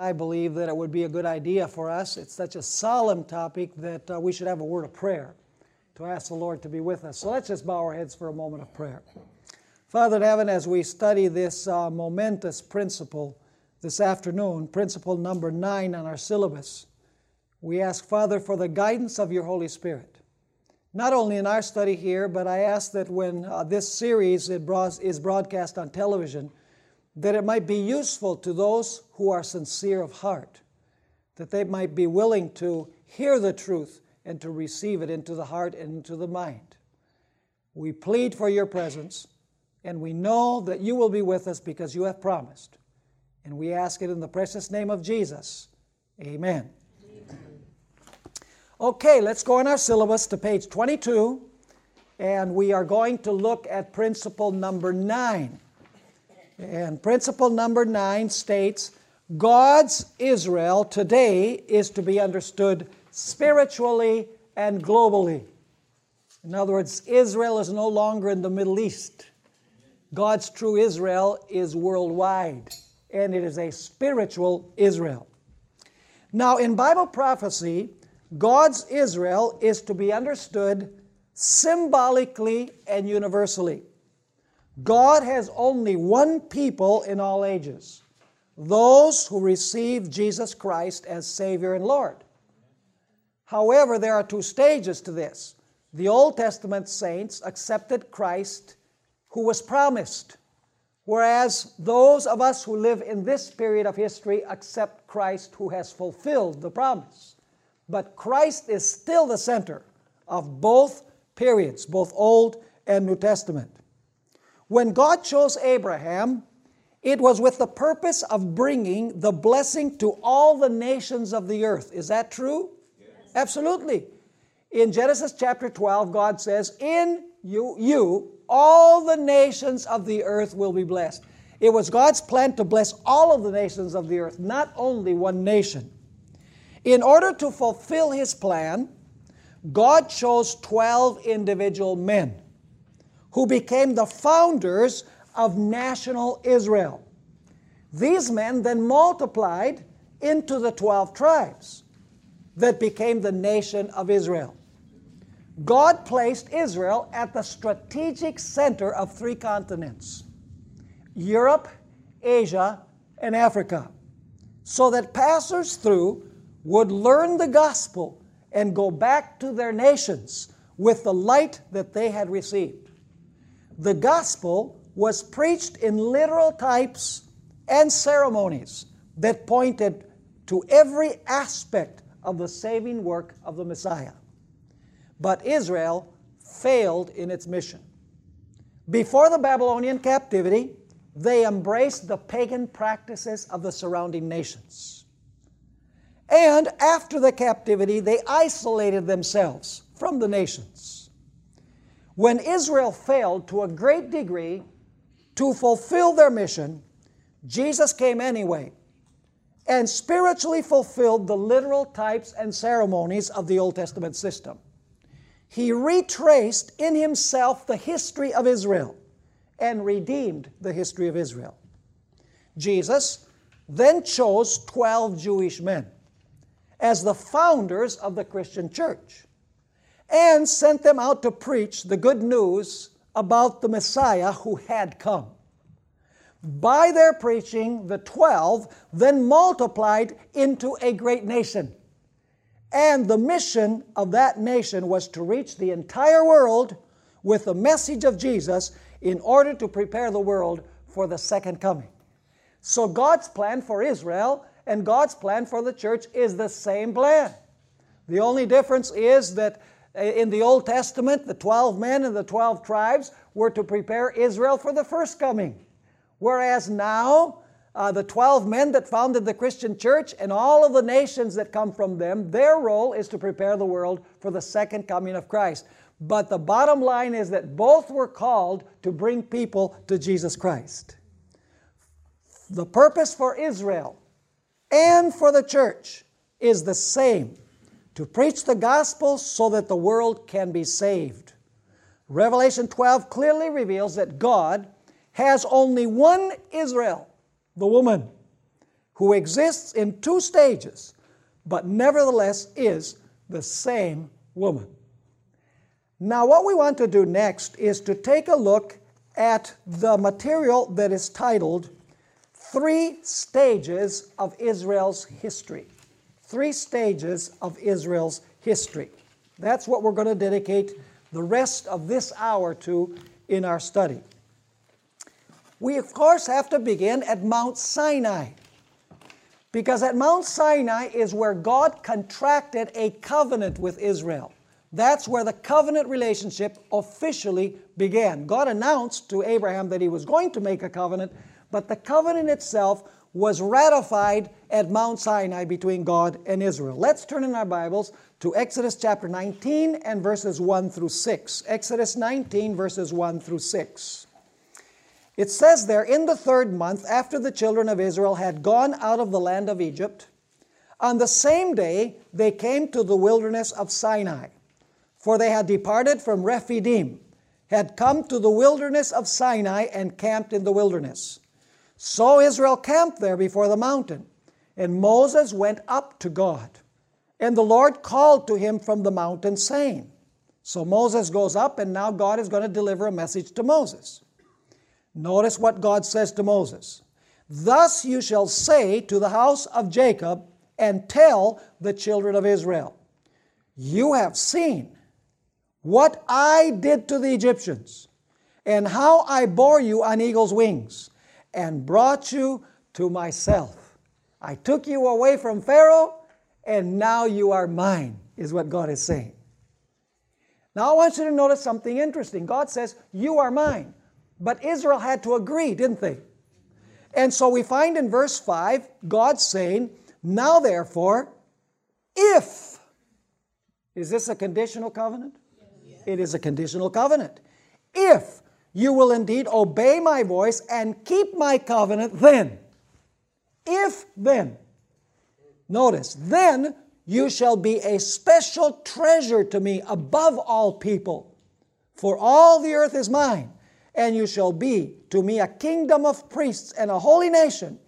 I believe that it would be a good idea for us. It's such a solemn topic that uh, we should have a word of prayer to ask the Lord to be with us. So let's just bow our heads for a moment of prayer. Father in heaven, as we study this uh, momentous principle this afternoon, principle number nine on our syllabus, we ask, Father, for the guidance of your Holy Spirit. Not only in our study here, but I ask that when uh, this series is broadcast on television, that it might be useful to those who are sincere of heart, that they might be willing to hear the truth and to receive it into the heart and into the mind. We plead for your presence, and we know that you will be with us because you have promised. And we ask it in the precious name of Jesus. Amen. Okay, let's go on our syllabus to page 22, and we are going to look at principle number nine. And principle number nine states God's Israel today is to be understood spiritually and globally. In other words, Israel is no longer in the Middle East. God's true Israel is worldwide, and it is a spiritual Israel. Now, in Bible prophecy, God's Israel is to be understood symbolically and universally. God has only one people in all ages those who receive Jesus Christ as Savior and Lord. However, there are two stages to this. The Old Testament saints accepted Christ who was promised, whereas those of us who live in this period of history accept Christ who has fulfilled the promise. But Christ is still the center of both periods, both Old and New Testament. When God chose Abraham, it was with the purpose of bringing the blessing to all the nations of the earth. Is that true? Yes. Absolutely. In Genesis chapter 12, God says, In you, you, all the nations of the earth will be blessed. It was God's plan to bless all of the nations of the earth, not only one nation. In order to fulfill his plan, God chose 12 individual men who became the founders of national Israel. These men then multiplied into the 12 tribes that became the nation of Israel. God placed Israel at the strategic center of three continents Europe, Asia, and Africa, so that passers through would learn the gospel and go back to their nations with the light that they had received the gospel was preached in literal types and ceremonies that pointed to every aspect of the saving work of the Messiah. But Israel failed in its mission. Before the Babylonian captivity, they embraced the pagan practices of the surrounding nations. And after the captivity, they isolated themselves from the nations. When Israel failed to a great degree to fulfill their mission, Jesus came anyway and spiritually fulfilled the literal types and ceremonies of the Old Testament system. He retraced in himself the history of Israel and redeemed the history of Israel. Jesus then chose 12 Jewish men as the founders of the Christian church and sent them out to preach the good news about the Messiah who had come. By their preaching, the twelve then multiplied into a great nation. And the mission of that nation was to reach the entire world with the message of Jesus in order to prepare the world for the second coming. So God's plan for Israel and God's plan for the church is the same plan. The only difference is that in the Old Testament, the 12 men and the 12 tribes were to prepare Israel for the first coming. Whereas now, uh, the 12 men that founded the Christian church and all of the nations that come from them, their role is to prepare the world for the second coming of Christ. But the bottom line is that both were called to bring people to Jesus Christ. The purpose for Israel and for the church is the same to preach the gospel so that the world can be saved. Revelation 12 clearly reveals that God has only one Israel, the woman, who exists in two stages, but nevertheless is the same woman. Now, what we want to do next is to take a look at the material that is titled Three Stages of Israel's History. Three Stages of Israel's History. That's what we're going to dedicate the rest of this hour to in our study. We, of course, have to begin at Mount Sinai. Because at Mount Sinai is where God contracted a covenant with Israel. That's where the covenant relationship officially began. God announced to Abraham that he was going to make a covenant, but the covenant itself was ratified at Mount Sinai between God and Israel. Let's turn in our Bibles to Exodus chapter 19 and verses 1 through 6. Exodus 19, verses 1 through 6. It says there, in the third month, after the children of Israel had gone out of the land of Egypt, on the same day they came to the wilderness of Sinai for they had departed from Rephidim, had come to the wilderness of Sinai, and camped in the wilderness. So Israel camped there before the mountain, and Moses went up to God. And the Lord called to him from the mountain, saying, So Moses goes up, and now God is going to deliver a message to Moses. Notice what God says to Moses Thus you shall say to the house of Jacob, and tell the children of Israel, You have seen what I did to the Egyptians, and how I bore you on eagle's wings, and brought you to myself. I took you away from Pharaoh, and now you are mine, is what God is saying. Now I want you to notice something interesting. God says, You are mine. But Israel had to agree, didn't they? And so we find in verse 5 God saying, Now therefore, if, is this a conditional covenant? It is a conditional covenant. If you will indeed obey my voice and keep my covenant, then, if then, notice, then you shall be a special treasure to me above all people, for all the earth is mine, and you shall be to me a kingdom of priests and a holy nation.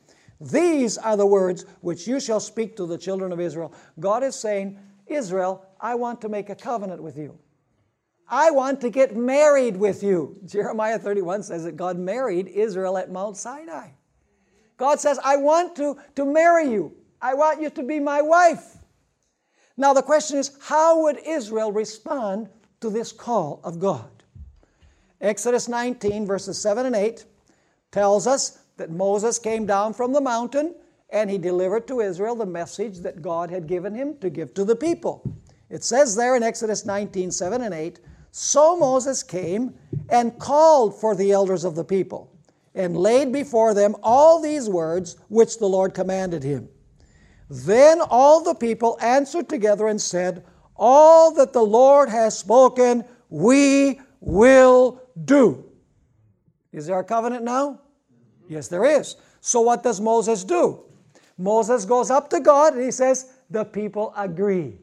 These are the words which you shall speak to the children of Israel. God is saying, Israel, I want to make a covenant with you. I want to get married with you. Jeremiah 31 says that God married Israel at Mount Sinai. God says, I want to, to marry you. I want you to be my wife. Now, the question is, how would Israel respond to this call of God? Exodus 19, verses 7 and 8, tells us that Moses came down from the mountain and he delivered to Israel the message that God had given him to give to the people. It says there in Exodus 19, 7 and 8, so Moses came and called for the elders of the people, and laid before them all these words which the Lord commanded him. Then all the people answered together and said, All that the Lord has spoken, we will do. Is there a covenant now? Yes, there is. So what does Moses do? Moses goes up to God and he says, The people agree.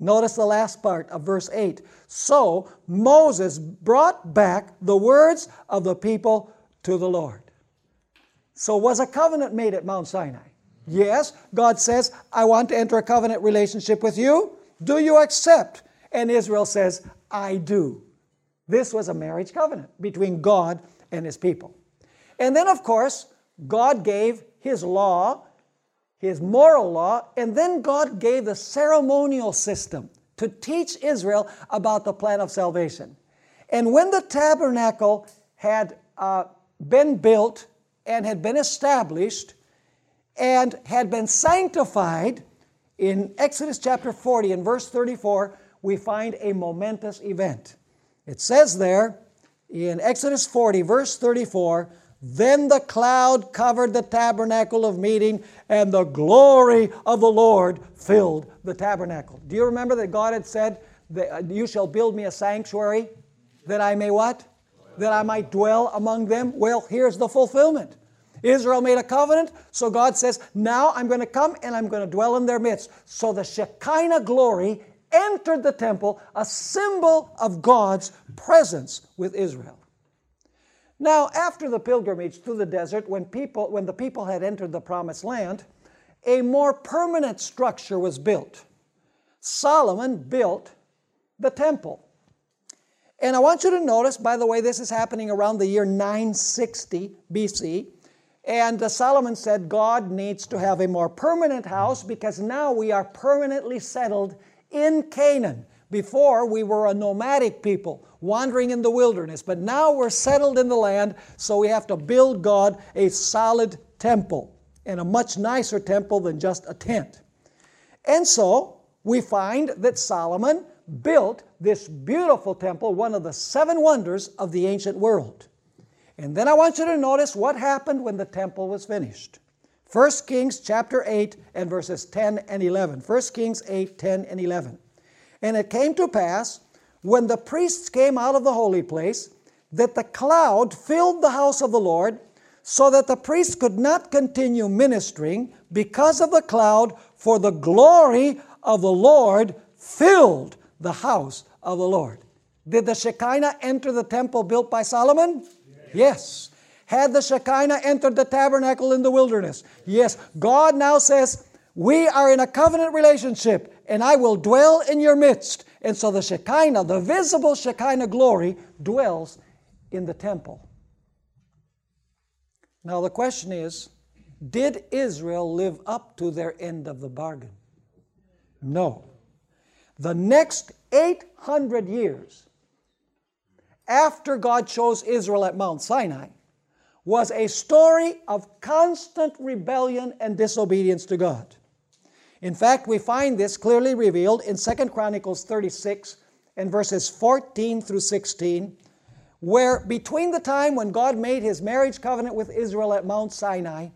Notice the last part of verse 8. So Moses brought back the words of the people to the Lord. So was a covenant made at Mount Sinai? Yes, God says, I want to enter a covenant relationship with you. Do you accept? And Israel says, I do. This was a marriage covenant between God and his people. And then, of course, God gave his law his moral law, and then God gave the ceremonial system to teach Israel about the plan of salvation. And when the tabernacle had uh, been built and had been established and had been sanctified, in Exodus chapter 40 and verse 34, we find a momentous event. It says there in Exodus 40, verse 34, then the cloud covered the tabernacle of meeting, and the glory of the Lord filled the tabernacle. Do you remember that God had said, uh, You shall build me a sanctuary that I may what? That I might dwell among them? Well, here's the fulfillment. Israel made a covenant, so God says, Now I'm going to come and I'm going to dwell in their midst. So the Shekinah glory entered the temple, a symbol of God's presence with Israel. Now, after the pilgrimage through the desert, when, people, when the people had entered the promised land, a more permanent structure was built. Solomon built the temple. And I want you to notice, by the way, this is happening around the year 960 BC. And uh, Solomon said God needs to have a more permanent house because now we are permanently settled in Canaan. Before, we were a nomadic people wandering in the wilderness, but now we're settled in the land, so we have to build God a solid temple and a much nicer temple than just a tent. And so we find that Solomon built this beautiful temple, one of the seven wonders of the ancient world. And then I want you to notice what happened when the temple was finished. 1 Kings chapter 8 and verses 10 and 11. 1 Kings 8, 10 and 11. And it came to pass, when the priests came out of the holy place, that the cloud filled the house of the Lord, so that the priests could not continue ministering because of the cloud, for the glory of the Lord filled the house of the Lord. Did the Shekinah enter the temple built by Solomon? Yes. yes. Had the Shekinah entered the tabernacle in the wilderness? Yes. God now says, We are in a covenant relationship, and I will dwell in your midst. And so the Shekinah, the visible Shekinah glory, dwells in the temple. Now the question is did Israel live up to their end of the bargain? No. The next 800 years after God chose Israel at Mount Sinai was a story of constant rebellion and disobedience to God. In fact, we find this clearly revealed in 2 Chronicles 36 and verses 14 through 16, where between the time when God made his marriage covenant with Israel at Mount Sinai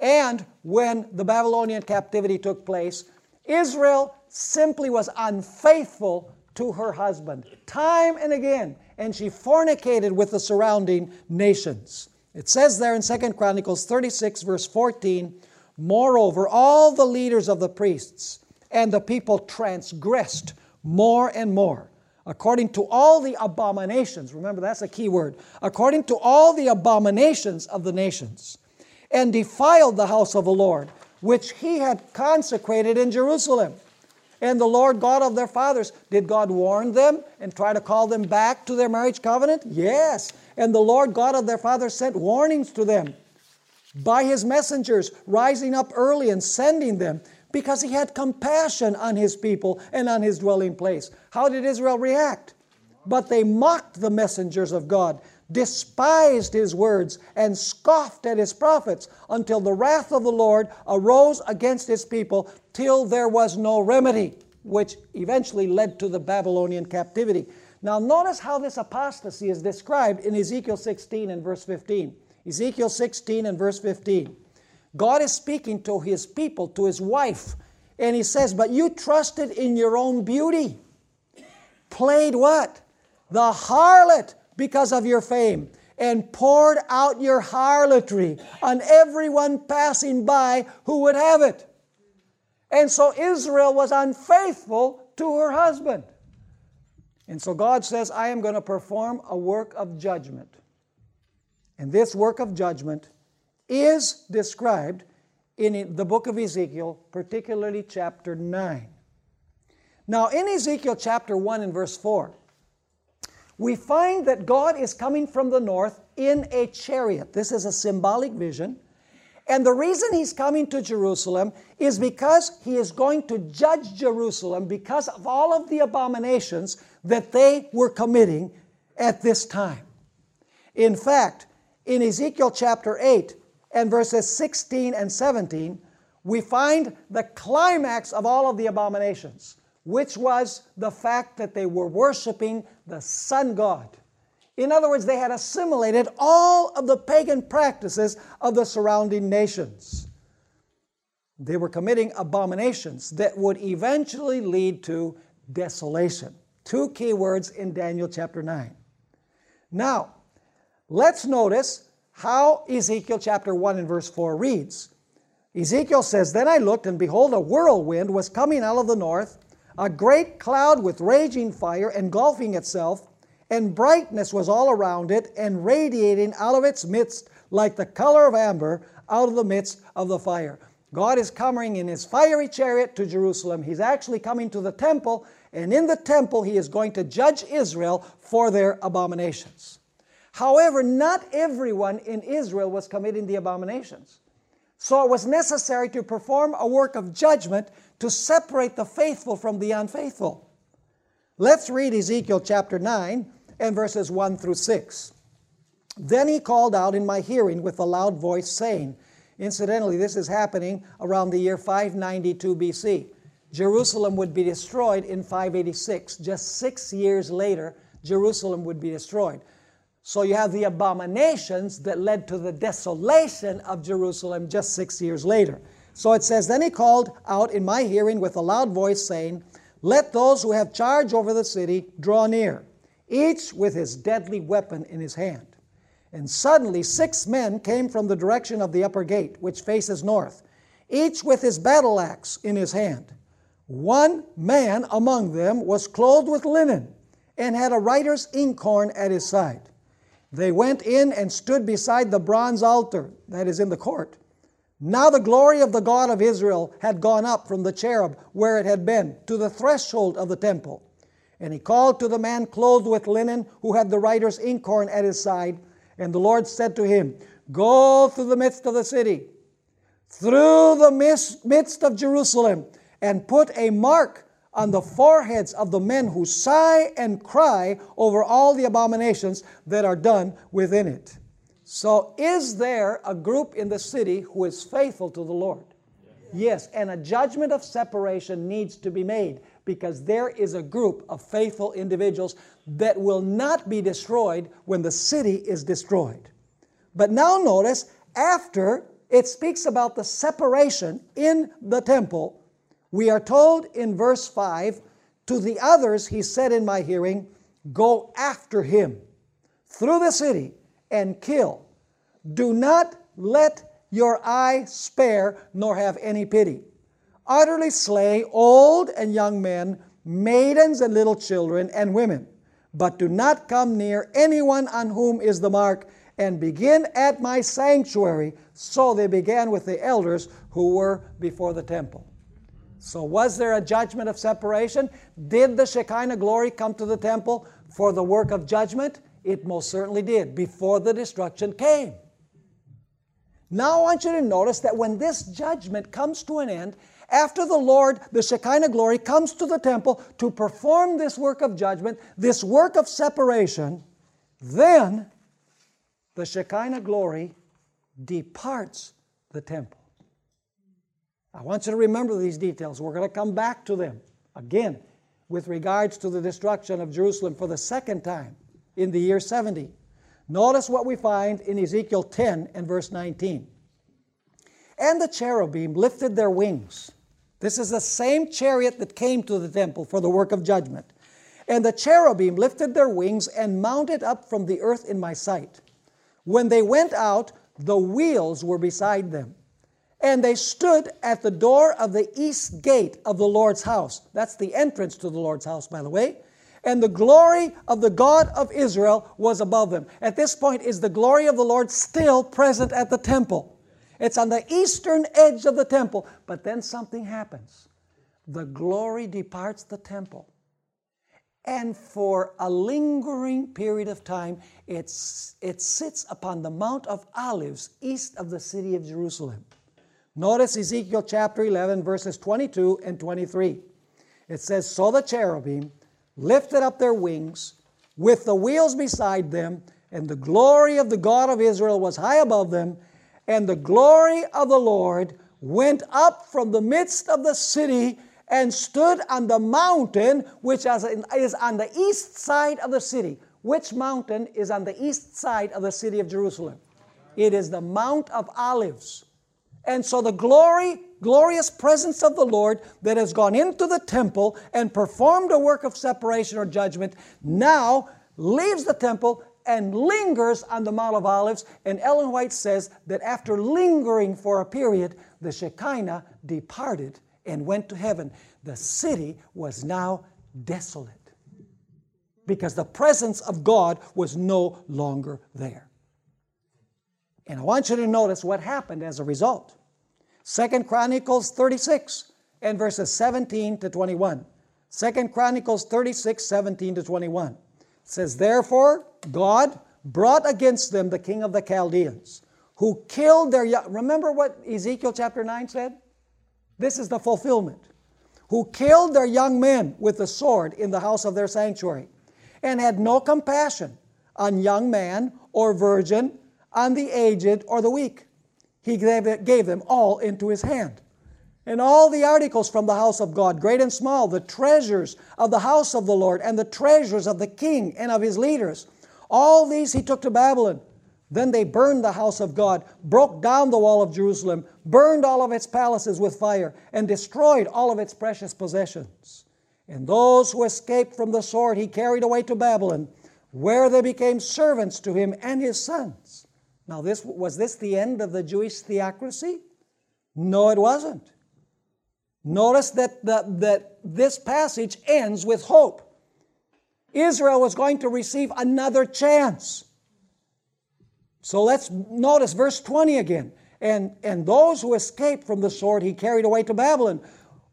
and when the Babylonian captivity took place, Israel simply was unfaithful to her husband time and again, and she fornicated with the surrounding nations. It says there in 2 Chronicles 36, verse 14, Moreover, all the leaders of the priests and the people transgressed more and more, according to all the abominations. Remember, that's a key word. According to all the abominations of the nations, and defiled the house of the Lord, which he had consecrated in Jerusalem and the Lord God of their fathers. Did God warn them and try to call them back to their marriage covenant? Yes. And the Lord God of their fathers sent warnings to them by his messengers, rising up early and sending them because he had compassion on his people and on his dwelling place. How did Israel react? But they mocked the messengers of God despised his words, and scoffed at his prophets, until the wrath of the Lord arose against his people, till there was no remedy, which eventually led to the Babylonian captivity. Now, notice how this apostasy is described in Ezekiel 16 and verse 15. Ezekiel 16 and verse 15. God is speaking to his people, to his wife, and he says, But you trusted in your own beauty. Played what? The harlot because of your fame and poured out your harlotry on everyone passing by who would have it. And so Israel was unfaithful to her husband. And so God says, I am going to perform a work of judgment. And this work of judgment is described in the book of Ezekiel, particularly chapter 9. Now, in Ezekiel chapter 1 and verse 4, we find that God is coming from the north in a chariot. This is a symbolic vision. And the reason he's coming to Jerusalem is because he is going to judge Jerusalem because of all of the abominations that they were committing at this time. In fact, in Ezekiel chapter 8 and verses 16 and 17, we find the climax of all of the abominations which was the fact that they were worshiping the sun god. In other words, they had assimilated all of the pagan practices of the surrounding nations. They were committing abominations that would eventually lead to desolation. Two key words in Daniel chapter 9. Now, let's notice how Ezekiel chapter 1 and verse 4 reads. Ezekiel says, Then I looked, and behold, a whirlwind was coming out of the north a great cloud with raging fire engulfing itself, and brightness was all around it, and radiating out of its midst like the color of amber out of the midst of the fire. God is coming in his fiery chariot to Jerusalem. He's actually coming to the temple, and in the temple, he is going to judge Israel for their abominations. However, not everyone in Israel was committing the abominations. So it was necessary to perform a work of judgment to separate the faithful from the unfaithful. Let's read Ezekiel chapter 9 and verses 1 through 6. Then he called out in my hearing with a loud voice, saying, Incidentally, this is happening around the year 592 BC. Jerusalem would be destroyed in 586. Just six years later, Jerusalem would be destroyed. So you have the abominations that led to the desolation of Jerusalem just six years later. So it says, Then he called out in my hearing with a loud voice, saying, Let those who have charge over the city draw near, each with his deadly weapon in his hand. And suddenly six men came from the direction of the upper gate, which faces north, each with his battle axe in his hand. One man among them was clothed with linen and had a writer's inkhorn at his side. They went in and stood beside the bronze altar that is in the court. Now the glory of the God of Israel had gone up from the cherub where it had been to the threshold of the temple. And he called to the man clothed with linen who had the writer's inkhorn at his side. And the Lord said to him, Go through the midst of the city, through the midst of Jerusalem, and put a mark on the foreheads of the men who sigh and cry over all the abominations that are done within it. So, is there a group in the city who is faithful to the Lord? Yes, and a judgment of separation needs to be made because there is a group of faithful individuals that will not be destroyed when the city is destroyed. But now notice, after it speaks about the separation in the temple, we are told in verse 5 To the others he said in my hearing, Go after him through the city and kill. Do not let your eye spare, nor have any pity. Utterly slay old and young men, maidens and little children, and women. But do not come near anyone on whom is the mark, and begin at my sanctuary. So they began with the elders who were before the temple. So, was there a judgment of separation? Did the Shekinah glory come to the temple for the work of judgment? It most certainly did, before the destruction came. Now, I want you to notice that when this judgment comes to an end, after the Lord, the Shekinah glory, comes to the temple to perform this work of judgment, this work of separation, then the Shekinah glory departs the temple. I want you to remember these details. We're going to come back to them again with regards to the destruction of Jerusalem for the second time in the year 70. Notice what we find in Ezekiel 10 and verse 19. And the cherubim lifted their wings. This is the same chariot that came to the temple for the work of judgment. And the cherubim lifted their wings and mounted up from the earth in my sight. When they went out, the wheels were beside them. And they stood at the door of the east gate of the Lord's house. That's the entrance to the Lord's house, by the way. And the glory of the God of Israel was above them. At this point, is the glory of the Lord still present at the temple? It's on the eastern edge of the temple. But then something happens. The glory departs the temple. And for a lingering period of time, it's, it sits upon the Mount of Olives east of the city of Jerusalem. Notice Ezekiel chapter 11, verses 22 and 23. It says, So the cherubim lifted up their wings with the wheels beside them, and the glory of the God of Israel was high above them, and the glory of the Lord went up from the midst of the city and stood on the mountain which is on the east side of the city. Which mountain is on the east side of the city of Jerusalem? It is the Mount of Olives. And so the glory, glorious presence of the Lord that has gone into the temple and performed a work of separation or judgment now leaves the temple and lingers on the Mount of Olives. And Ellen White says that after lingering for a period, the Shekinah departed and went to heaven. The city was now desolate. because the presence of God was no longer there. And I want you to notice what happened as a result. Second Chronicles 36 and verses 17 to 21. Second Chronicles 36, 17 to 21. It says, Therefore, God brought against them the king of the Chaldeans, who killed their young. Remember what Ezekiel chapter 9 said? This is the fulfillment. Who killed their young men with the sword in the house of their sanctuary, and had no compassion on young man or virgin, on the aged or the weak. He gave them all into his hand. And all the articles from the house of God, great and small, the treasures of the house of the Lord, and the treasures of the king and of his leaders, all these he took to Babylon. Then they burned the house of God, broke down the wall of Jerusalem, burned all of its palaces with fire, and destroyed all of its precious possessions. And those who escaped from the sword he carried away to Babylon, where they became servants to him and his sons. Now, this, was this the end of the Jewish theocracy? No, it wasn't. Notice that, the, that this passage ends with hope. Israel was going to receive another chance. So let's notice verse 20 again. And, and those who escaped from the sword he carried away to Babylon,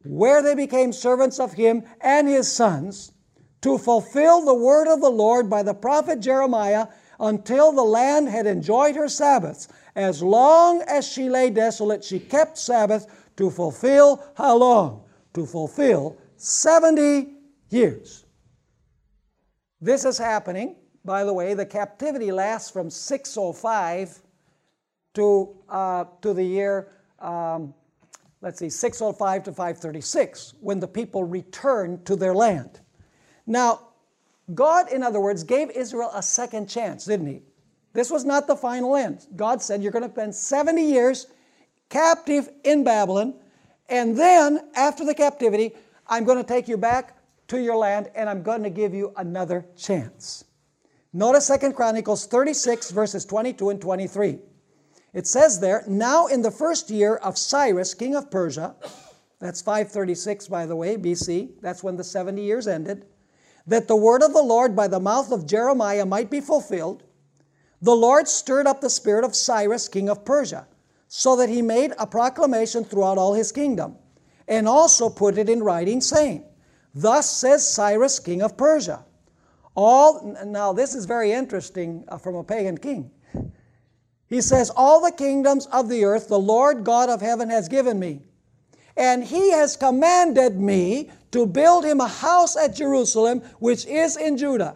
where they became servants of him and his sons, to fulfill the word of the Lord by the prophet Jeremiah until the land had enjoyed her Sabbaths. As long as she lay desolate, she kept Sabbath to fulfill how long? To fulfill 70 years. This is happening. By the way, the captivity lasts from 605 to, uh, to the year, um, let's see, 605 to 536, when the people returned to their land. Now, God, in other words, gave Israel a second chance, didn't He? This was not the final end. God said, You're going to spend 70 years captive in Babylon, and then after the captivity, I'm going to take you back to your land and I'm going to give you another chance. Notice Second Chronicles 36, verses 22 and 23. It says there, Now in the first year of Cyrus, king of Persia, that's 536, by the way, BC, that's when the 70 years ended, that the word of the Lord by the mouth of Jeremiah might be fulfilled, the Lord stirred up the spirit of Cyrus, king of Persia, so that he made a proclamation throughout all his kingdom, and also put it in writing, saying, Thus says Cyrus, king of Persia. All, now, this is very interesting uh, from a pagan king. He says, All the kingdoms of the earth the Lord God of heaven has given me. And he has commanded me to build him a house at Jerusalem, which is in Judah.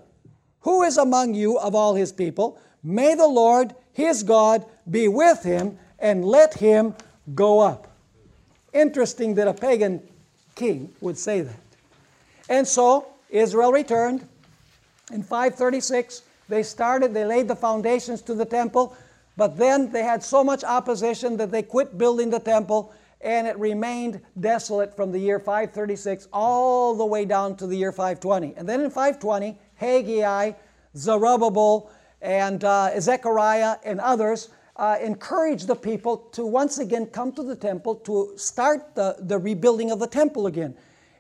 Who is among you of all his people? May the Lord, his God, be with him, and let him go up. Interesting that a pagan king would say that. And so Israel returned. In 536, they started, they laid the foundations to the temple, but then they had so much opposition that they quit building the temple and it remained desolate from the year 536 all the way down to the year 520. And then in 520, Haggai, Zerubbabel, and uh, Zechariah and others uh, encouraged the people to once again come to the temple to start the, the rebuilding of the temple again.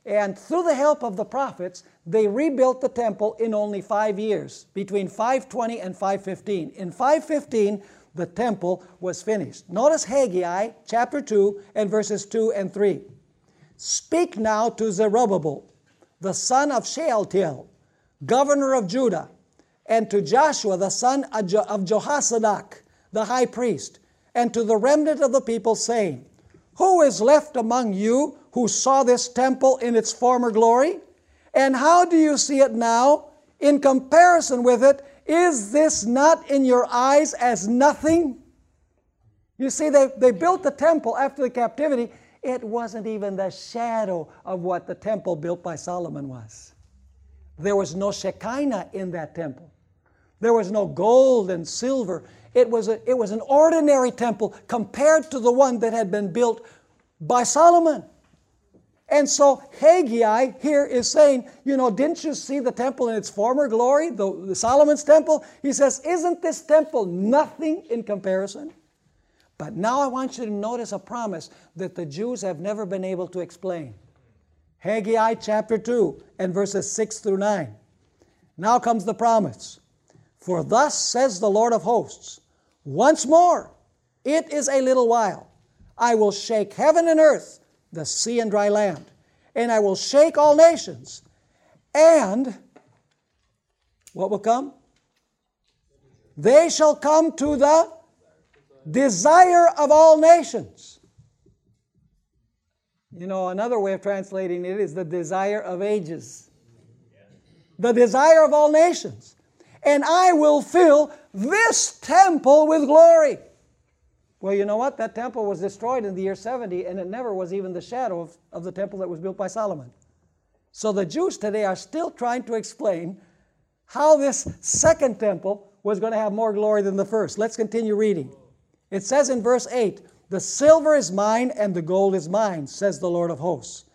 And through the help of the prophets, they rebuilt the temple in only five years, between 520 and 515. In 515, the temple was finished. Notice Haggai chapter 2 and verses 2 and 3. Speak now to Zerubbabel, the son of Shealtiel, governor of Judah, and to Joshua, the son of Jehozadak, the high priest, and to the remnant of the people, saying, Who is left among you who saw this temple in its former glory? And how do you see it now in comparison with it? Is this not in your eyes as nothing? You see, they, they built the temple after the captivity. It wasn't even the shadow of what the temple built by Solomon was. There was no Shekinah in that temple. There was no gold and silver. It was, a, it was an ordinary temple compared to the one that had been built by Solomon. And so Haggai here is saying, you know, didn't you see the temple in its former glory, the, the, Solomon's temple? He says, isn't this temple nothing in comparison? But now I want you to notice a promise that the Jews have never been able to explain. Haggai chapter 2 and verses 6 through 9. Now comes the promise. For thus says the Lord of hosts, once more, it is a little while. I will shake heaven and earth, the sea and dry land, and I will shake all nations. And what will come? They shall come to the desire of all nations. You know, another way of translating it is the desire of ages. The desire of all nations. And I will fill this temple with glory. Well, you know what? That temple was destroyed in the year 70, and it never was even the shadow of, of the temple that was built by Solomon. So the Jews today are still trying to explain how this second temple was going to have more glory than the first. Let's continue reading. It says in verse 8, The silver is mine and the gold is mine, says the Lord of hosts.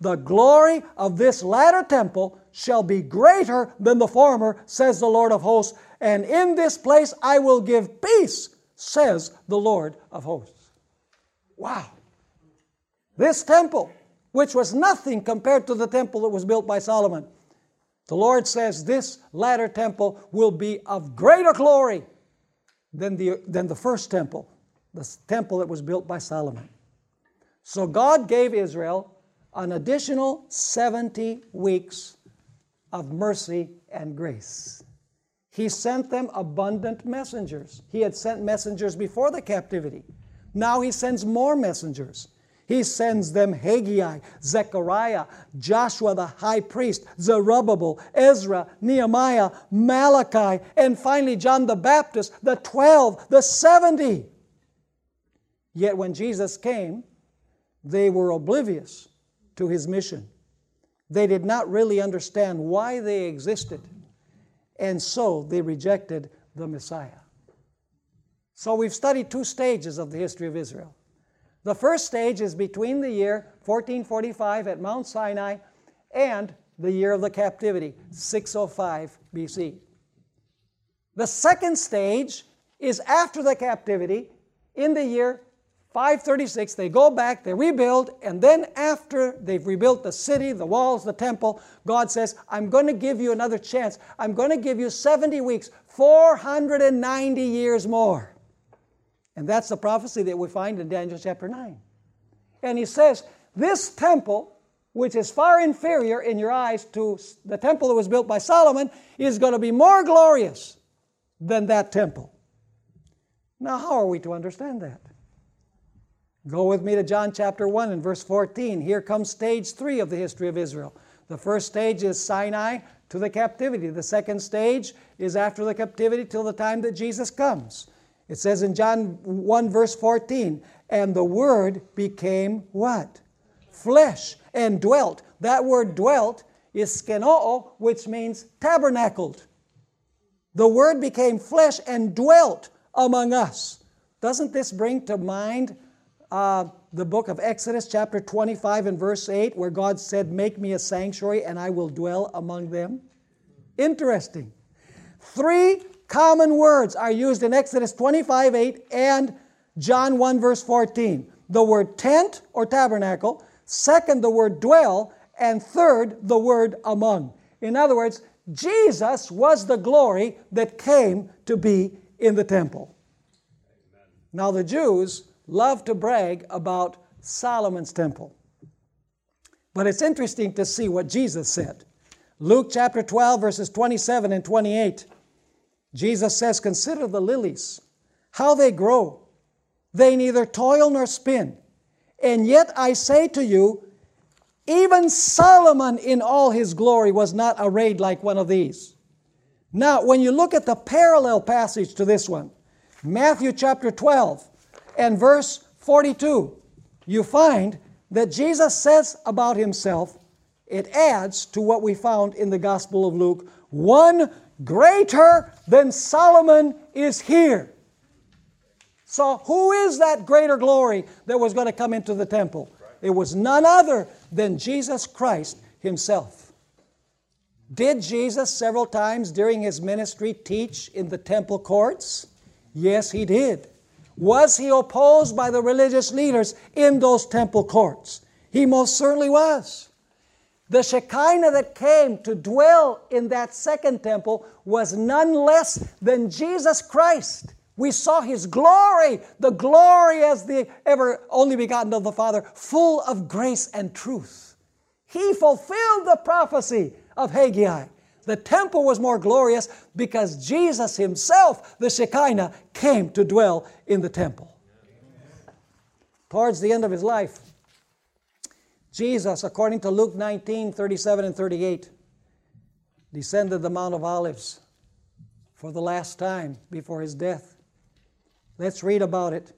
The glory of this latter temple shall be greater than the former, says the Lord of hosts, and in this place I will give peace, says the Lord of hosts. Wow. This temple, which was nothing compared to the temple that was built by Solomon, the Lord says this latter temple will be of greater glory than the, than the first temple, the temple that was built by Solomon. So God gave Israel an additional 70 weeks of mercy and grace. He sent them abundant messengers. He had sent messengers before the captivity. Now he sends more messengers. He sends them Haggai, Zechariah, Joshua the high priest, Zerubbabel, Ezra, Nehemiah, Malachi, and finally John the Baptist, the 12, the 70. Yet when Jesus came, they were oblivious to his mission. They did not really understand why they existed, and so they rejected the Messiah. So we've studied two stages of the history of Israel. The first stage is between the year 1445 at Mount Sinai and the year of the captivity, 605 BC. The second stage is after the captivity in the year 536. They go back, they rebuild, and then after they've rebuilt the city, the walls, the temple, God says, I'm going to give you another chance. I'm going to give you 70 weeks, 490 years more. And that's the prophecy that we find in Daniel chapter 9. And he says, This temple, which is far inferior in your eyes to the temple that was built by Solomon, is going to be more glorious than that temple. Now, how are we to understand that? Go with me to John chapter 1 and verse 14. Here comes stage 3 of the history of Israel. The first stage is Sinai to the captivity. The second stage is after the captivity till the time that Jesus comes. It says in John 1, verse 14, and the Word became what? Flesh and dwelt. That word dwelt is skenoo, which means tabernacled. The Word became flesh and dwelt among us. Doesn't this bring to mind uh, the book of Exodus, chapter 25 and verse 8, where God said, Make me a sanctuary and I will dwell among them? Interesting. Three common words are used in Exodus 25 8 and John 1 verse 14. The word tent or tabernacle, second, the word dwell, and third, the word among. In other words, Jesus was the glory that came to be in the temple. Now, the Jews love to brag about Solomon's temple. But it's interesting to see what Jesus said. Luke chapter 12, verses 27 and 28. Jesus says, Consider the lilies, how they grow. They neither toil nor spin. And yet I say to you, even Solomon in all his glory was not arrayed like one of these. Now, when you look at the parallel passage to this one, Matthew chapter 12 and verse 42, you find that Jesus says about himself, it adds to what we found in the Gospel of Luke, one Greater than Solomon is here. So, who is that greater glory that was going to come into the temple? It was none other than Jesus Christ Himself. Did Jesus several times during His ministry teach in the temple courts? Yes, He did. Was He opposed by the religious leaders in those temple courts? He most certainly was. The Shekinah that came to dwell in that second temple was none less than Jesus Christ. We saw his glory, the glory as the ever only begotten of the Father, full of grace and truth. He fulfilled the prophecy of Haggai. The temple was more glorious because Jesus himself, the Shekinah, came to dwell in the temple. Towards the end of his life, Jesus, according to Luke 19 37 and 38, descended the Mount of Olives for the last time before his death. Let's read about it.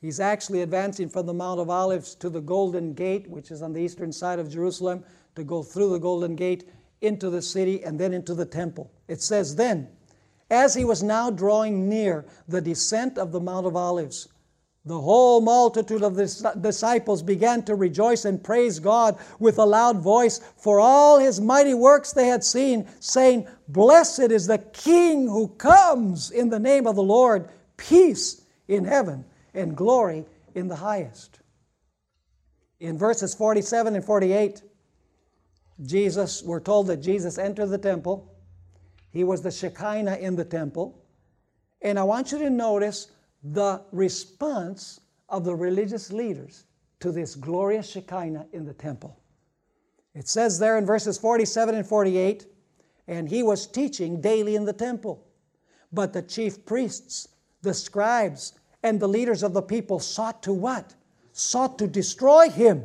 He's actually advancing from the Mount of Olives to the Golden Gate, which is on the eastern side of Jerusalem, to go through the Golden Gate into the city and then into the temple. It says, Then, as he was now drawing near the descent of the Mount of Olives, the whole multitude of the disciples began to rejoice and praise God with a loud voice for all his mighty works they had seen, saying, Blessed is the King who comes in the name of the Lord, peace in heaven and glory in the highest. In verses 47 and 48, Jesus, we're told that Jesus entered the temple. He was the Shekinah in the temple. And I want you to notice the response of the religious leaders to this glorious Shekinah in the temple. It says there in verses 47 and 48 and he was teaching daily in the temple. But the chief priests, the scribes, and the leaders of the people sought to what? Sought to destroy him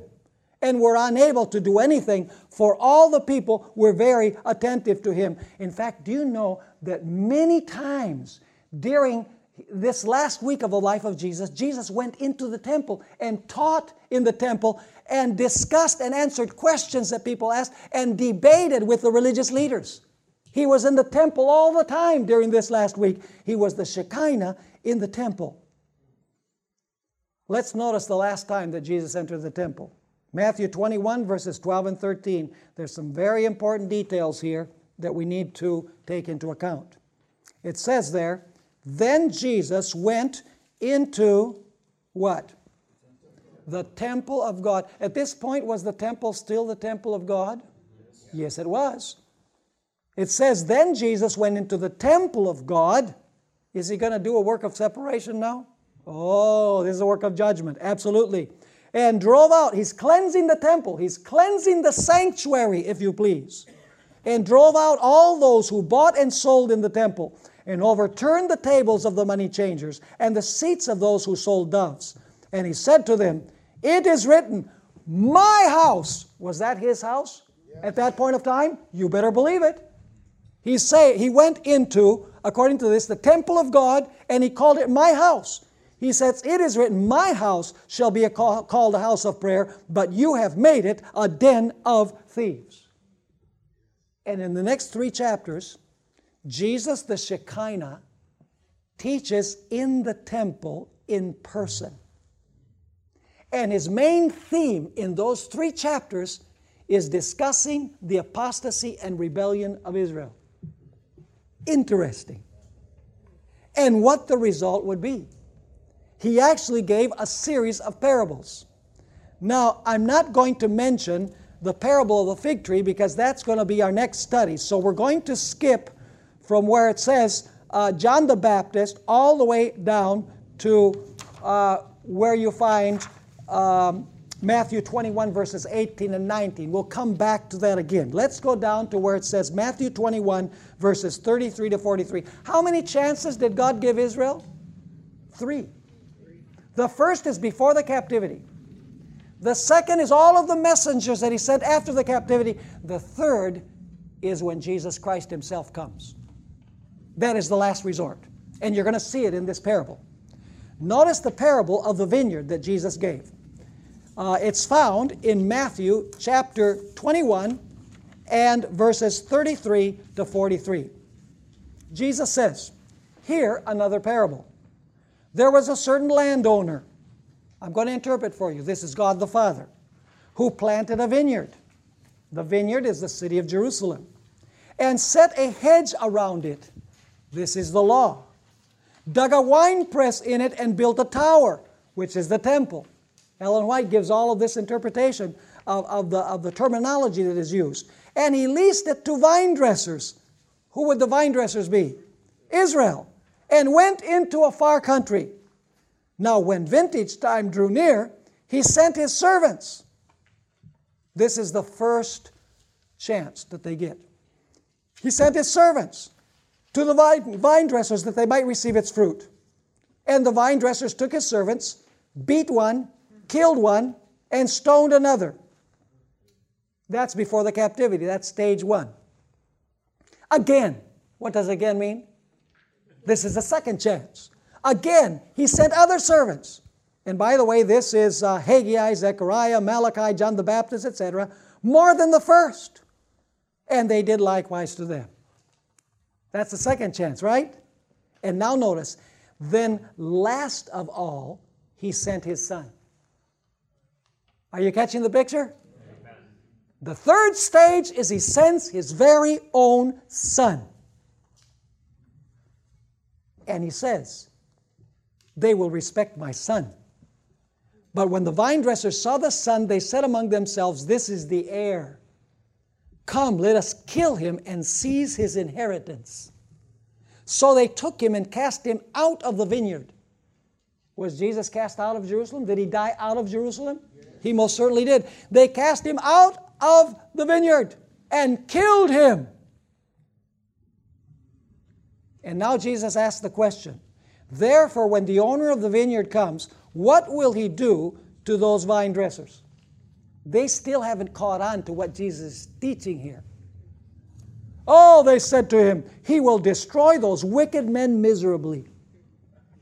and were unable to do anything, for all the people were very attentive to him. In fact, do you know that many times during this last week of the life of Jesus, Jesus went into the temple and taught in the temple and discussed and answered questions that people asked and debated with the religious leaders. He was in the temple all the time during this last week. He was the Shekinah in the temple. Let's notice the last time that Jesus entered the temple. Matthew 21, verses 12 and 13. There's some very important details here that we need to take into account. It says there, then Jesus went into what? The temple of God. At this point, was the temple still the temple of God? Yes, it was. It says, then Jesus went into the temple of God. Is he going to do a work of separation now? Oh, this is a work of judgment. Absolutely. And drove out. He's cleansing the temple. He's cleansing the sanctuary, if you please. And drove out all those who bought and sold in the temple and overturned the tables of the money changers and the seats of those who sold doves. And he said to them, It is written, My house. Was that his house at that point of time? You better believe it. He say he went into, according to this, the temple of God, and he called it my house. He says, It is written, My house shall be a call, called a house of prayer, but you have made it a den of thieves. And in the next three chapters, Jesus the Shekinah teaches in the temple in person. And his main theme in those three chapters is discussing the apostasy and rebellion of Israel. Interesting. And what the result would be. He actually gave a series of parables. Now, I'm not going to mention the parable of the fig tree because that's going to be our next study. So we're going to skip from where it says uh, John the Baptist all the way down to uh, where you find um, Matthew 21, verses 18 and 19. We'll come back to that again. Let's go down to where it says Matthew 21, verses 33 to 43. How many chances did God give Israel? Three. The first is before the captivity. The second is all of the messengers that he sent after the captivity. The third is when Jesus Christ himself comes. That is the last resort. And you're going to see it in this parable. Notice the parable of the vineyard that Jesus gave. Uh, it's found in Matthew chapter 21 and verses 33 to 43. Jesus says, Here another parable. There was a certain landowner. I'm going to interpret for you. This is God the Father, who planted a vineyard. The vineyard is the city of Jerusalem, and set a hedge around it this is the law. Dug a wine press in it and built a tower, which is the temple. Ellen White gives all of this interpretation of, of, the, of the terminology that is used. And he leased it to vine dressers. Who would the vine dressers be? Israel. And went into a far country. Now, when vintage time drew near, he sent his servants. This is the first chance that they get. He sent his servants to the vine, vine dressers that they might receive its fruit. And the vine dressers took his servants, beat one, killed one, and stoned another. That's before the captivity. That's stage one. Again, what does again mean? This is the second chance. Again, he sent other servants. And by the way, this is uh, Haggai, Zechariah, Malachi, John the Baptist, etc., more than the first. And they did likewise to them. That's the second chance, right? And now notice, then last of all, he sent his son. Are you catching the picture? Amen. The third stage is he sends his very own son. And he says, They will respect my son. But when the vine dressers saw the son, they said among themselves, This is the heir. Come, let us kill him and seize his inheritance. So they took him and cast him out of the vineyard. Was Jesus cast out of Jerusalem? Did he die out of Jerusalem? Yes. He most certainly did. They cast him out of the vineyard and killed him. And now Jesus asks the question Therefore, when the owner of the vineyard comes, what will he do to those vine dressers? They still haven't caught on to what Jesus is teaching here. Oh, they said to him, He will destroy those wicked men miserably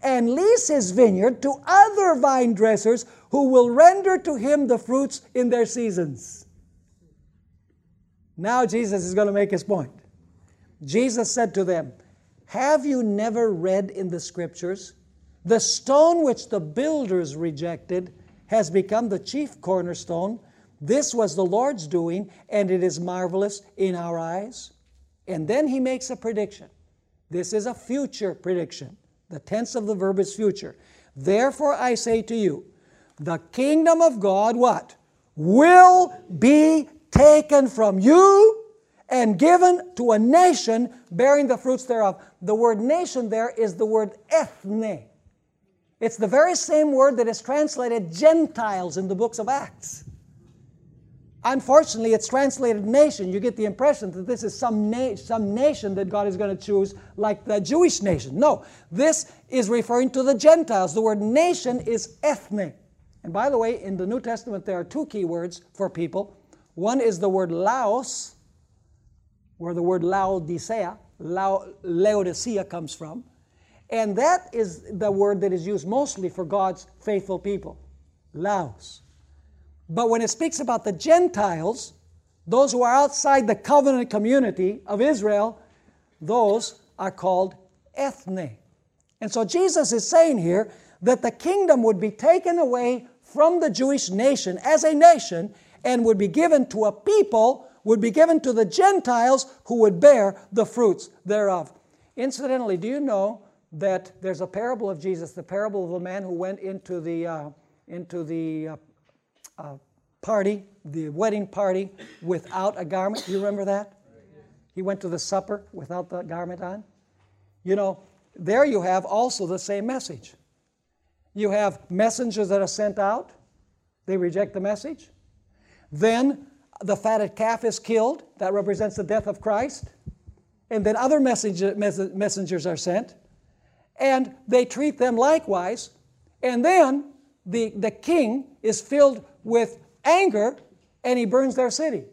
and lease his vineyard to other vine dressers who will render to him the fruits in their seasons. Now Jesus is going to make his point. Jesus said to them, Have you never read in the scriptures, the stone which the builders rejected has become the chief cornerstone? This was the Lord's doing, and it is marvelous in our eyes. And then he makes a prediction. This is a future prediction. The tense of the verb is future. Therefore, I say to you, the kingdom of God, what? Will be taken from you and given to a nation bearing the fruits thereof. The word nation there is the word ethne. It's the very same word that is translated Gentiles in the books of Acts. Unfortunately, it's translated nation. You get the impression that this is some, na- some nation that God is going to choose, like the Jewish nation. No, this is referring to the Gentiles. The word nation is ethnic. And by the way, in the New Testament, there are two key words for people. One is the word laos, where the word Laodicea, Laodicea comes from. And that is the word that is used mostly for God's faithful people. Laos. But when it speaks about the Gentiles, those who are outside the covenant community of Israel, those are called ethne. And so Jesus is saying here that the kingdom would be taken away from the Jewish nation as a nation and would be given to a people, would be given to the Gentiles who would bear the fruits thereof. Incidentally, do you know that there's a parable of Jesus, the parable of a man who went into the, uh, into the uh, uh, party, the wedding party, without a garment. You remember that? He went to the supper without the garment on. You know, there you have also the same message. You have messengers that are sent out, they reject the message. Then the fatted calf is killed, that represents the death of Christ. And then other messenger, messengers are sent, and they treat them likewise. And then the, the king is filled with anger and he burns their city,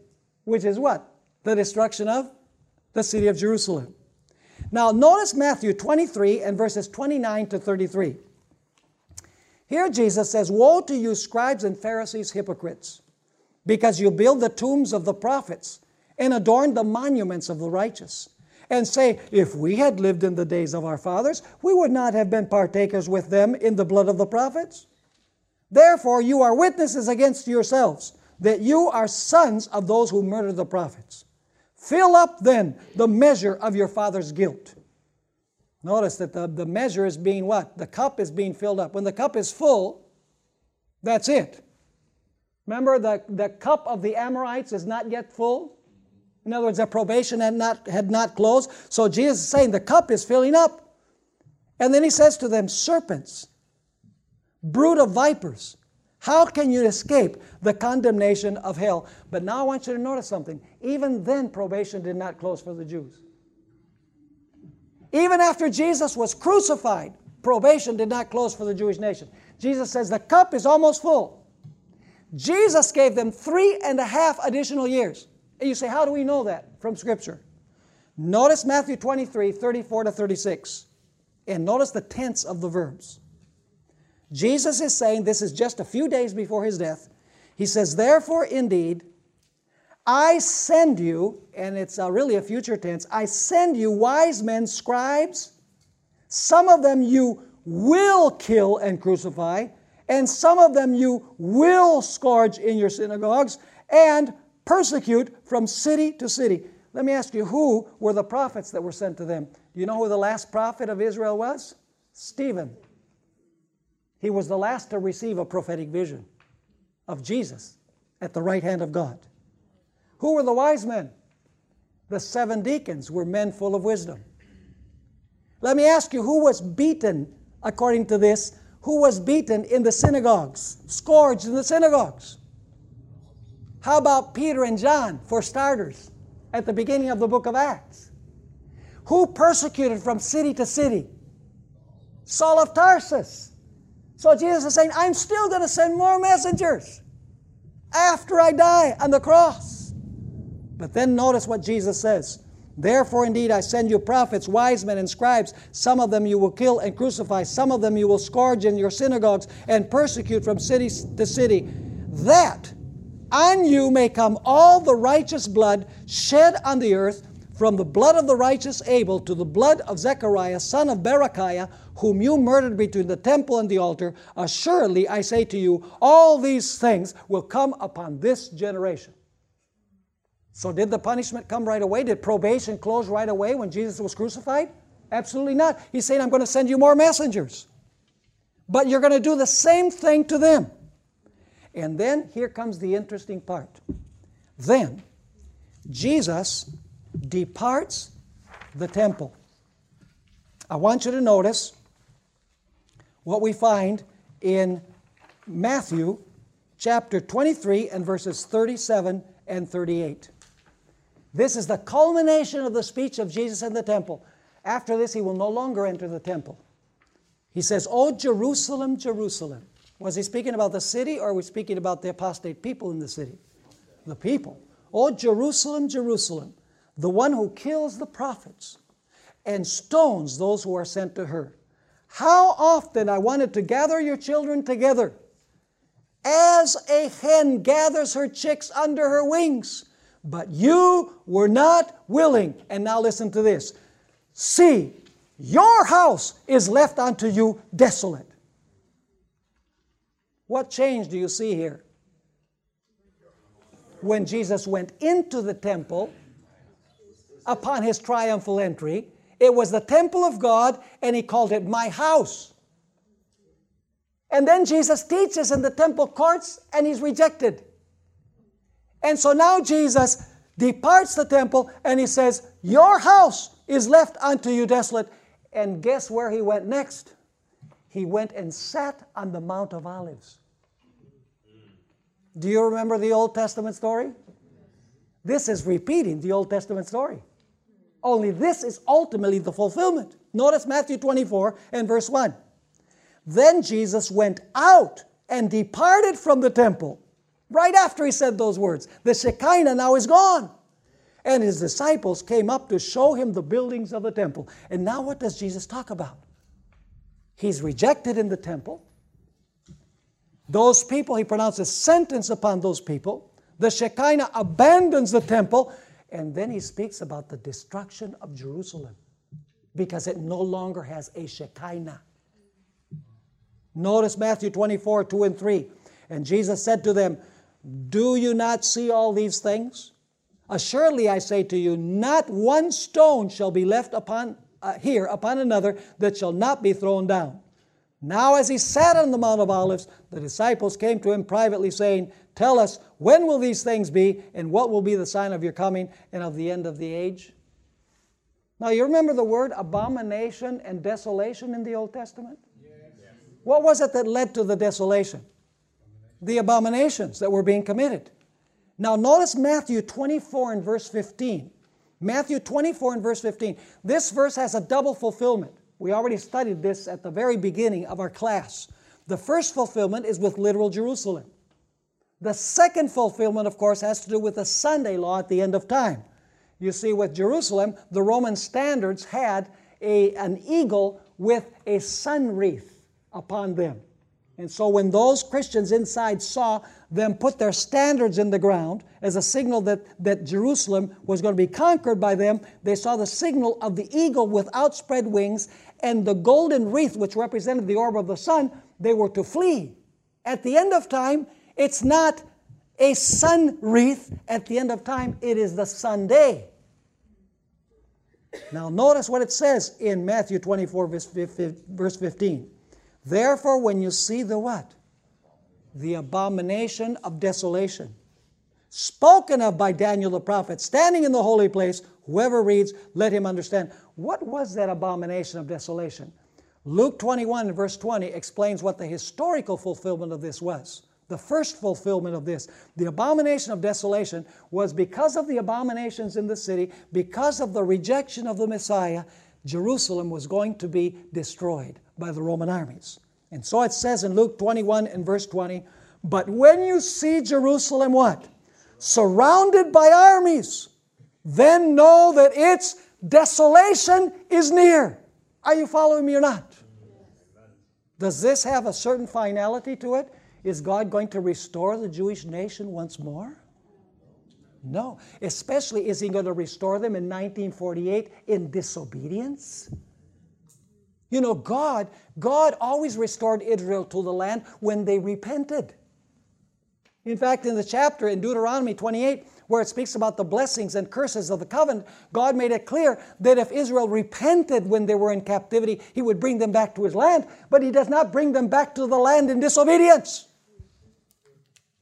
which is what? The destruction of the city of Jerusalem. Now, notice Matthew 23 and verses 29 to 33. Here Jesus says, Woe to you, scribes and Pharisees, hypocrites, because you build the tombs of the prophets and adorn the monuments of the righteous, and say, If we had lived in the days of our fathers, we would not have been partakers with them in the blood of the prophets. Therefore, you are witnesses against yourselves that you are sons of those who murdered the prophets. Fill up then the measure of your father's guilt. Notice that the, the measure is being what? The cup is being filled up. When the cup is full, that's it. Remember, the, the cup of the Amorites is not yet full. In other words, their probation had not, had not closed. So Jesus is saying the cup is filling up. And then he says to them, Serpents, brood of vipers, how can you escape the condemnation of hell? But now I want you to notice something. Even then, probation did not close for the Jews. Even after Jesus was crucified, probation did not close for the Jewish nation. Jesus says the cup is almost full. Jesus gave them three and a half additional years. And you say, how do we know that? From Scripture. Notice Matthew 23 34 to 36. And notice the tense of the verbs. Jesus is saying, this is just a few days before his death. He says, Therefore, indeed, I send you, and it's uh, really a future tense, I send you wise men, scribes. Some of them you will kill and crucify, and some of them you will scourge in your synagogues and persecute from city to city. Let me ask you, who were the prophets that were sent to them? Do you know who the last prophet of Israel was? Stephen. He was the last to receive a prophetic vision of Jesus at the right hand of God. Who were the wise men? The seven deacons were men full of wisdom. Let me ask you, who was beaten, according to this, who was beaten in the synagogues, scourged in the synagogues? How about Peter and John, for starters, at the beginning of the book of Acts? Who persecuted from city to city? Saul of Tarsus. So Jesus is saying, I'm still going to send more messengers after I die on the cross. But then notice what Jesus says. Therefore, indeed, I send you prophets, wise men, and scribes. Some of them you will kill and crucify. Some of them you will scourge in your synagogues and persecute from city to city. That on you may come all the righteous blood shed on the earth, from the blood of the righteous Abel to the blood of Zechariah, son of Berechiah, whom you murdered between the temple and the altar. Assuredly, I say to you, all these things will come upon this generation. So, did the punishment come right away? Did probation close right away when Jesus was crucified? Absolutely not. He's saying, I'm going to send you more messengers. But you're going to do the same thing to them. And then here comes the interesting part. Then Jesus departs the temple. I want you to notice what we find in Matthew chapter 23 and verses 37 and 38. This is the culmination of the speech of Jesus in the temple. After this, he will no longer enter the temple. He says, Oh, Jerusalem, Jerusalem. Was he speaking about the city or was he speaking about the apostate people in the city? The people. Oh, Jerusalem, Jerusalem, the one who kills the prophets and stones those who are sent to her. How often I wanted to gather your children together as a hen gathers her chicks under her wings, but you were not willing. And now listen to this See, your house is left unto you desolate. What change do you see here? When Jesus went into the temple upon his triumphal entry, it was the temple of God, and he called it my house. And then Jesus teaches in the temple courts, and he's rejected. And so now Jesus departs the temple, and he says, Your house is left unto you desolate. And guess where he went next? He went and sat on the Mount of Olives. Do you remember the Old Testament story? This is repeating the Old Testament story. Only this is ultimately the fulfillment. Notice Matthew 24 and verse 1. Then Jesus went out and departed from the temple. Right after he said those words, the Shekinah now is gone. And his disciples came up to show him the buildings of the temple. And now, what does Jesus talk about? He's rejected in the temple. Those people, he pronounces sentence upon those people. The Shekinah abandons the temple and then he speaks about the destruction of Jerusalem because it no longer has a Shekinah. Notice Matthew 24, 2 and 3. And Jesus said to them, Do you not see all these things? Assuredly, I say to you, not one stone shall be left upon uh, here upon another that shall not be thrown down. Now, as he sat on the Mount of Olives, the disciples came to him privately, saying, Tell us, when will these things be, and what will be the sign of your coming and of the end of the age? Now, you remember the word abomination and desolation in the Old Testament? Yes. What was it that led to the desolation? The abominations that were being committed. Now, notice Matthew 24 and verse 15. Matthew 24 and verse 15. This verse has a double fulfillment. We already studied this at the very beginning of our class. The first fulfillment is with literal Jerusalem. The second fulfillment, of course, has to do with the Sunday law at the end of time. You see, with Jerusalem, the Roman standards had a, an eagle with a sun wreath upon them. And so when those Christians inside saw them put their standards in the ground as a signal that, that Jerusalem was going to be conquered by them, they saw the signal of the eagle with outspread wings and the golden wreath, which represented the orb of the sun, they were to flee. At the end of time, it's not a sun wreath. At the end of time, it is the Sunday. Now, notice what it says in Matthew 24, verse 15. Therefore, when you see the what? The abomination of desolation, spoken of by Daniel the prophet, standing in the holy place, whoever reads, let him understand. What was that abomination of desolation? Luke 21, verse 20, explains what the historical fulfillment of this was the first fulfillment of this. The abomination of desolation was because of the abominations in the city, because of the rejection of the Messiah, Jerusalem was going to be destroyed by the Roman armies. And so it says in Luke 21 and verse 20, but when you see Jerusalem what? Surrounded by armies, then know that its desolation is near. Are you following me or not? Does this have a certain finality to it? Is God going to restore the Jewish nation once more? No. Especially, is He going to restore them in 1948 in disobedience? You know, God, God always restored Israel to the land when they repented. In fact, in the chapter in Deuteronomy 28, where it speaks about the blessings and curses of the covenant, God made it clear that if Israel repented when they were in captivity, He would bring them back to His land, but He does not bring them back to the land in disobedience.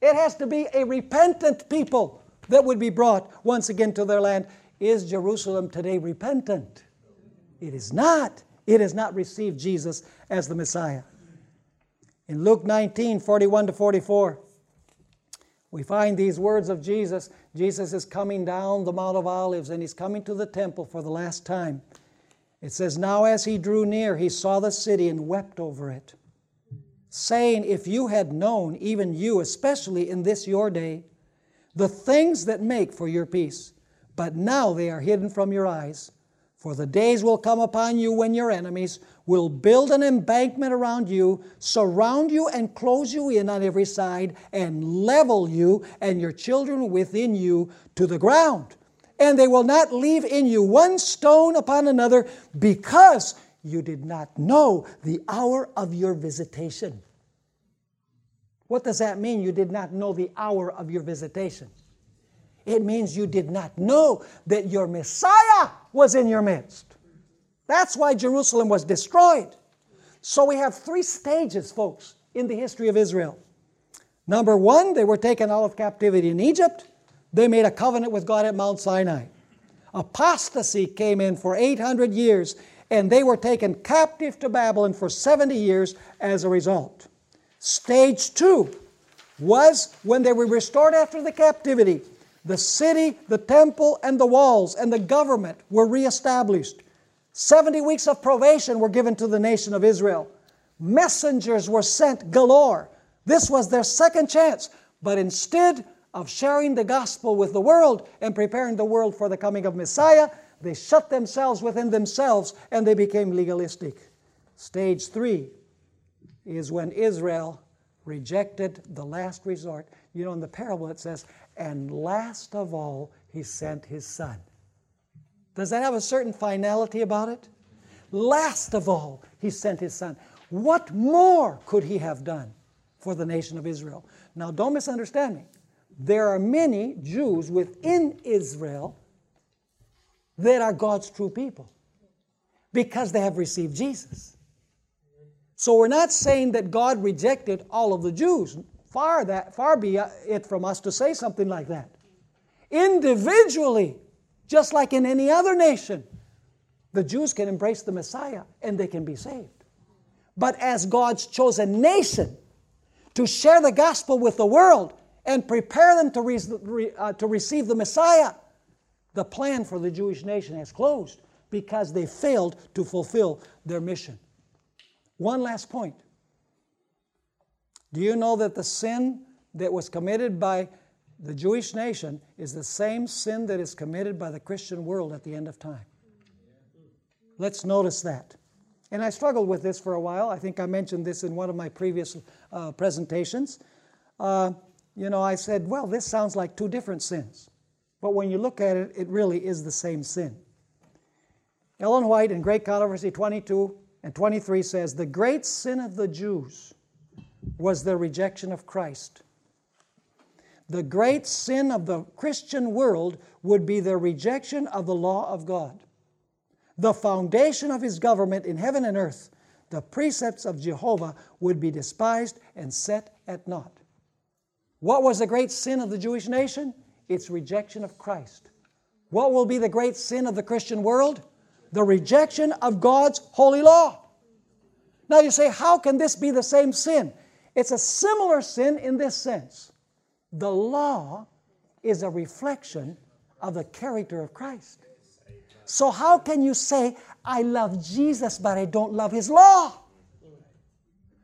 It has to be a repentant people that would be brought once again to their land. Is Jerusalem today repentant? It is not. It has not received Jesus as the Messiah. In Luke 19 41 to 44, we find these words of Jesus. Jesus is coming down the Mount of Olives and he's coming to the temple for the last time. It says, Now as he drew near, he saw the city and wept over it saying, If you had known, even you, especially in this your day, the things that make for your peace, but now they are hidden from your eyes. For the days will come upon you when your enemies will build an embankment around you, surround you and close you in on every side, and level you and your children within you to the ground. And they will not leave in you one stone upon another because you did not know the hour of your visitation. What does that mean? You did not know the hour of your visitation. It means you did not know that your Messiah was in your midst. That's why Jerusalem was destroyed. So we have three stages, folks, in the history of Israel. Number one, they were taken out of captivity in Egypt. They made a covenant with God at Mount Sinai. Apostasy came in for 800 years, and they were taken captive to Babylon for 70 years as a result. Stage two was when they were restored after the captivity. The city, the temple, and the walls and the government were reestablished. 70 weeks of probation were given to the nation of Israel. Messengers were sent galore. This was their second chance. But instead of sharing the gospel with the world and preparing the world for the coming of Messiah, they shut themselves within themselves and they became legalistic. Stage three is when Israel rejected the last resort. You know, in the parable it says, and last of all, he sent his son. Does that have a certain finality about it? Last of all, he sent his son. What more could he have done for the nation of Israel? Now, don't misunderstand me. There are many Jews within Israel that are God's true people because they have received Jesus. So we're not saying that God rejected all of the Jews. Far that far be it from us to say something like that. Individually, just like in any other nation, the Jews can embrace the Messiah and they can be saved. But as God's chosen nation to share the gospel with the world and prepare them to, re- uh, to receive the Messiah, the plan for the Jewish nation has closed because they failed to fulfill their mission. One last point. Do you know that the sin that was committed by the Jewish nation is the same sin that is committed by the Christian world at the end of time? Let's notice that. And I struggled with this for a while. I think I mentioned this in one of my previous uh, presentations. Uh, you know, I said, well, this sounds like two different sins. But when you look at it, it really is the same sin. Ellen White in Great Controversy 22 and 23 says, The great sin of the Jews was their rejection of Christ. The great sin of the Christian world would be their rejection of the law of God. The foundation of his government in heaven and earth, the precepts of Jehovah, would be despised and set at naught. What was the great sin of the Jewish nation? Its rejection of Christ. What will be the great sin of the Christian world? The rejection of God's holy law. Now you say, how can this be the same sin? It's a similar sin in this sense. The law is a reflection of the character of Christ. So, how can you say, I love Jesus, but I don't love his law?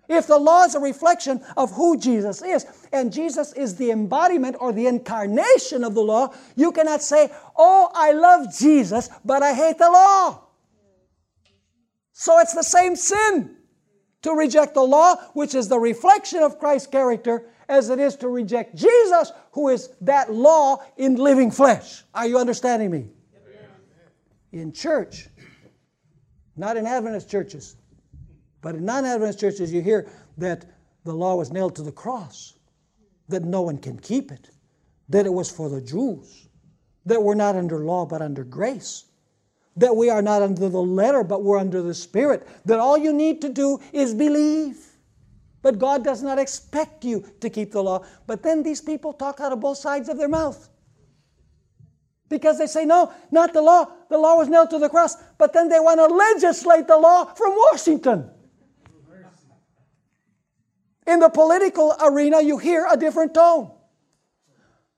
If the law is a reflection of who Jesus is, and Jesus is the embodiment or the incarnation of the law, you cannot say, Oh, I love Jesus, but I hate the law. So it's the same sin to reject the law, which is the reflection of Christ's character, as it is to reject Jesus, who is that law in living flesh. Are you understanding me? In church, not in Adventist churches, but in non Adventist churches, you hear that the law was nailed to the cross, that no one can keep it, that it was for the Jews, that we're not under law but under grace that we are not under the letter, but we're under the Spirit, that all you need to do is believe. But God does not expect you to keep the law. But then these people talk out of both sides of their mouth. Because they say, no, not the law. The law was nailed to the cross. But then they want to legislate the law from Washington. In the political arena, you hear a different tone.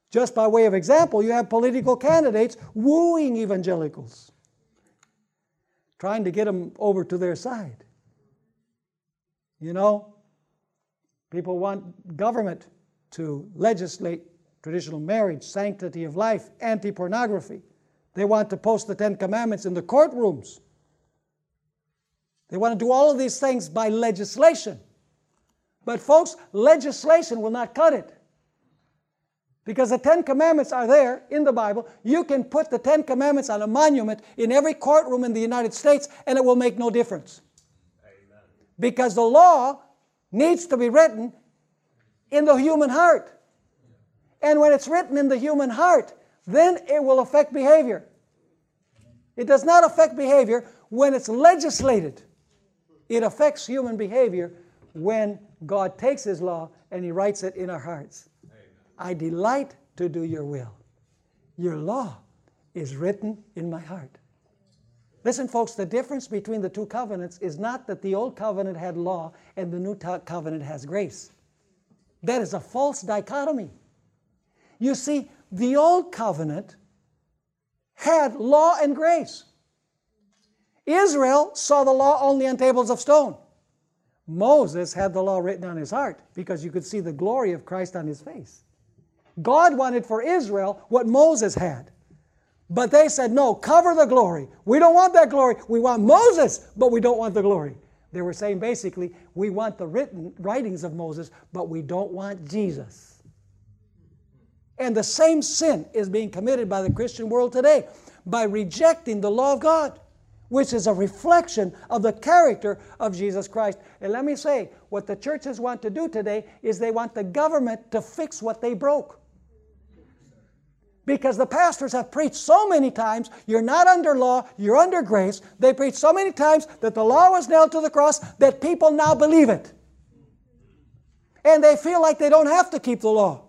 Just by way of example, you have political candidates wooing evangelicals trying to get them over to their side. You know, people want government to legislate traditional marriage, sanctity of life, anti pornography. They want to post the Ten Commandments in the courtrooms. They want to do all of these things by legislation. But, folks, legislation will not cut it. Because the Ten Commandments are there in the Bible. You can put the Ten Commandments on a monument in every courtroom in the United States and it will make no difference. Amen. Because the law needs to be written in the human heart. And when it's written in the human heart, then it will affect behavior. It does not affect behavior when it's legislated. It affects human behavior when God takes His law and He writes it in our hearts. I delight to do your will. Your law is written in my heart. Listen, folks, the difference between the two covenants is not that the old covenant had law and the new covenant has grace. That is a false dichotomy. You see, the old covenant had law and grace. Israel saw the law only on tables of stone. Moses had the law written on his heart because you could see the glory of Christ on his face. God wanted for Israel what Moses had. But they said, no, cover the glory. We don't want that glory. We want Moses, but we don't want the glory. They were saying basically, we want the written writings of Moses, but we don't want Jesus. And the same sin is being committed by the Christian world today by rejecting the law of God, which is a reflection of the character of Jesus Christ. And let me say, what the churches want to do today is they want the government to fix what they broke. Because the pastors have preached so many times, you're not under law, you're under grace. They preached so many times that the law was nailed to the cross that people now believe it. And they feel like they don't have to keep the law.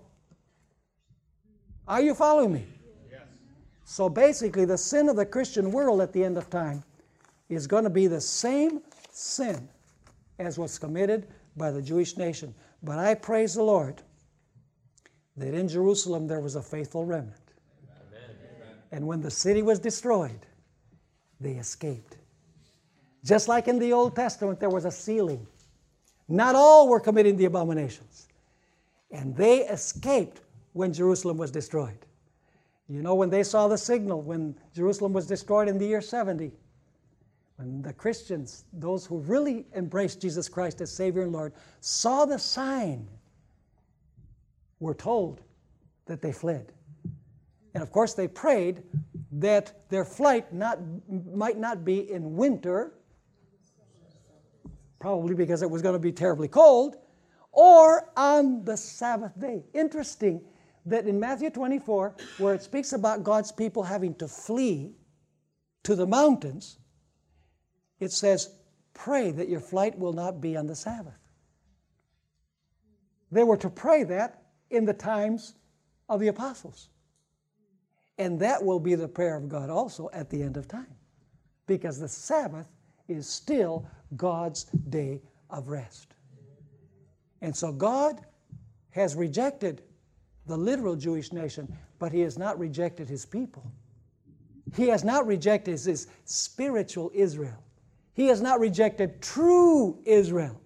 Are you following me? Yes. So basically, the sin of the Christian world at the end of time is going to be the same sin as was committed by the Jewish nation. But I praise the Lord that in Jerusalem there was a faithful remnant. Amen. And when the city was destroyed, they escaped. Just like in the Old Testament, there was a sealing. Not all were committing the abominations. And they escaped when Jerusalem was destroyed. You know, when they saw the signal, when Jerusalem was destroyed in the year 70, when the Christians, those who really embraced Jesus Christ as Savior and Lord, saw the sign, were told that they fled. And of course, they prayed that their flight not, might not be in winter, probably because it was going to be terribly cold, or on the Sabbath day. Interesting that in Matthew 24, where it speaks about God's people having to flee to the mountains, it says, Pray that your flight will not be on the Sabbath. They were to pray that in the times of the apostles. And that will be the prayer of God also at the end of time. Because the Sabbath is still God's day of rest. And so God has rejected the literal Jewish nation, but He has not rejected His people. He has not rejected His spiritual Israel. He has not rejected true Israel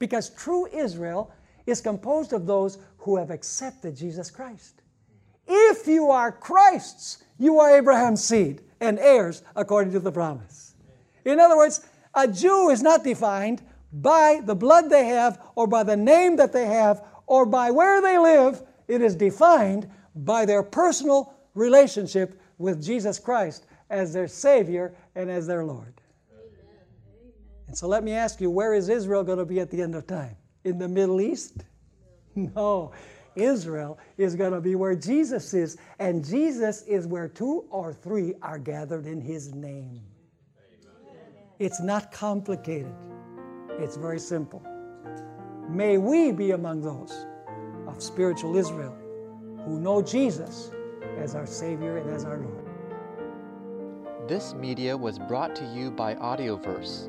because true Israel is composed of those who have accepted Jesus Christ. If you are Christ's, you are Abraham's seed and heirs according to the promise. In other words, a Jew is not defined by the blood they have or by the name that they have or by where they live. It is defined by their personal relationship with Jesus Christ as their Savior and as their Lord. And so let me ask you, where is Israel going to be at the end of time? In the Middle East? No. Israel is going to be where Jesus is, and Jesus is where two or three are gathered in his name. It's not complicated, it's very simple. May we be among those of spiritual Israel who know Jesus as our Savior and as our Lord. This media was brought to you by Audioverse